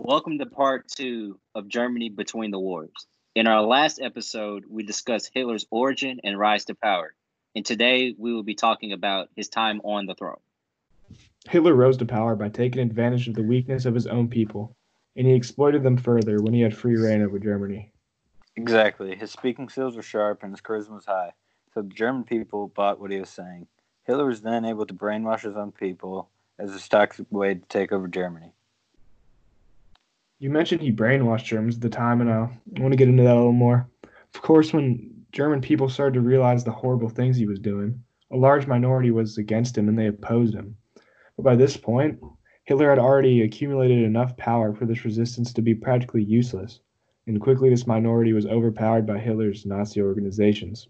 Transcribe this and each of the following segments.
Welcome to part two of Germany Between the Wars. In our last episode, we discussed Hitler's origin and rise to power. And today we will be talking about his time on the throne. Hitler rose to power by taking advantage of the weakness of his own people, and he exploited them further when he had free reign over Germany. Exactly. His speaking skills were sharp and his charisma was high, so the German people bought what he was saying. Hitler was then able to brainwash his own people as a toxic way to take over Germany. You mentioned he brainwashed Germans at the time, and I want to get into that a little more. Of course, when German people started to realize the horrible things he was doing, a large minority was against him and they opposed him. But by this point, Hitler had already accumulated enough power for this resistance to be practically useless, and quickly this minority was overpowered by Hitler's Nazi organizations.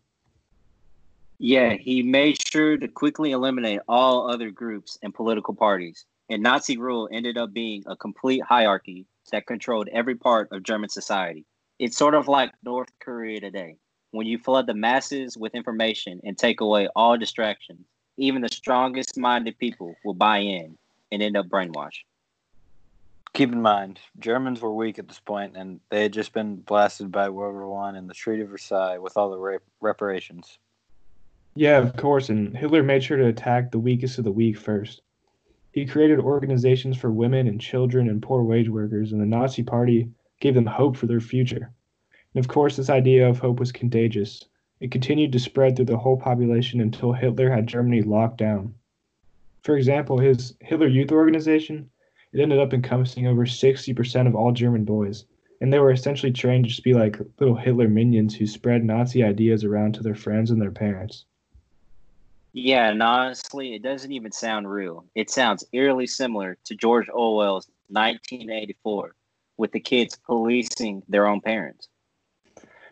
Yeah, he made sure to quickly eliminate all other groups and political parties, and Nazi rule ended up being a complete hierarchy that controlled every part of German society. It's sort of like North Korea today. When you flood the masses with information and take away all distractions, even the strongest minded people will buy in and end up brainwashed. Keep in mind, Germans were weak at this point, and they had just been blasted by World War One and the Treaty of Versailles with all the rep- reparations. Yeah, of course, and Hitler made sure to attack the weakest of the weak first. He created organizations for women and children and poor wage workers, and the Nazi Party gave them hope for their future. And of course, this idea of hope was contagious. It continued to spread through the whole population until Hitler had Germany locked down. For example, his Hitler Youth Organization, it ended up encompassing over 60% of all German boys, and they were essentially trained to just be like little Hitler minions who spread Nazi ideas around to their friends and their parents. Yeah, and honestly, it doesn't even sound real. It sounds eerily similar to George Orwell's 1984, with the kids policing their own parents.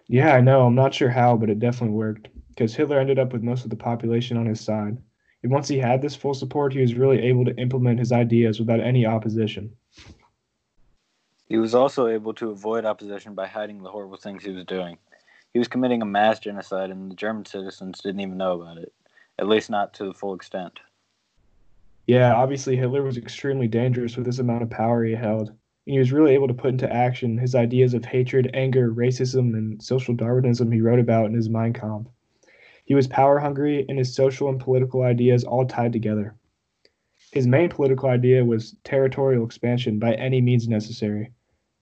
Yeah, I know. I'm not sure how, but it definitely worked because Hitler ended up with most of the population on his side. And once he had this full support, he was really able to implement his ideas without any opposition. He was also able to avoid opposition by hiding the horrible things he was doing. He was committing a mass genocide, and the German citizens didn't even know about it at least not to the full extent. Yeah, obviously Hitler was extremely dangerous with this amount of power he held. And he was really able to put into action his ideas of hatred, anger, racism, and social Darwinism he wrote about in his Mein Kampf. He was power hungry, and his social and political ideas all tied together. His main political idea was territorial expansion by any means necessary.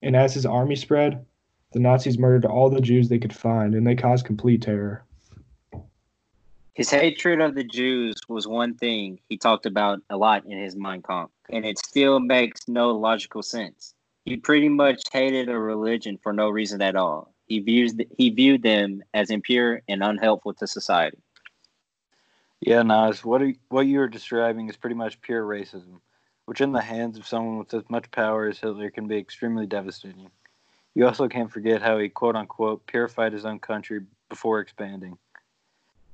And as his army spread, the Nazis murdered all the Jews they could find, and they caused complete terror. His hatred of the Jews was one thing he talked about a lot in his Mein Kampf, and it still makes no logical sense. He pretty much hated a religion for no reason at all. He views he viewed them as impure and unhelpful to society. Yeah, Nas, what what you are describing is pretty much pure racism, which in the hands of someone with as much power as Hitler can be extremely devastating. You also can't forget how he quote unquote purified his own country before expanding.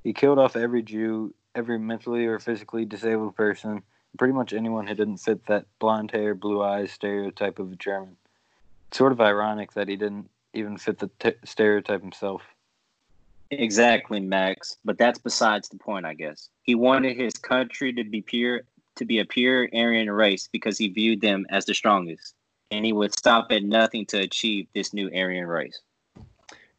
He killed off every Jew, every mentally or physically disabled person, pretty much anyone who didn't fit that blonde hair, blue eyes stereotype of a German. It's sort of ironic that he didn't even fit the t- stereotype himself. Exactly, Max. But that's besides the point, I guess. He wanted his country to be pure, to be a pure Aryan race because he viewed them as the strongest, and he would stop at nothing to achieve this new Aryan race.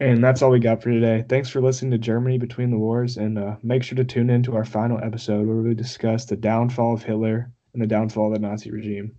And that's all we got for today. Thanks for listening to Germany Between the Wars, and uh, make sure to tune in to our final episode where we discuss the downfall of Hitler and the downfall of the Nazi regime.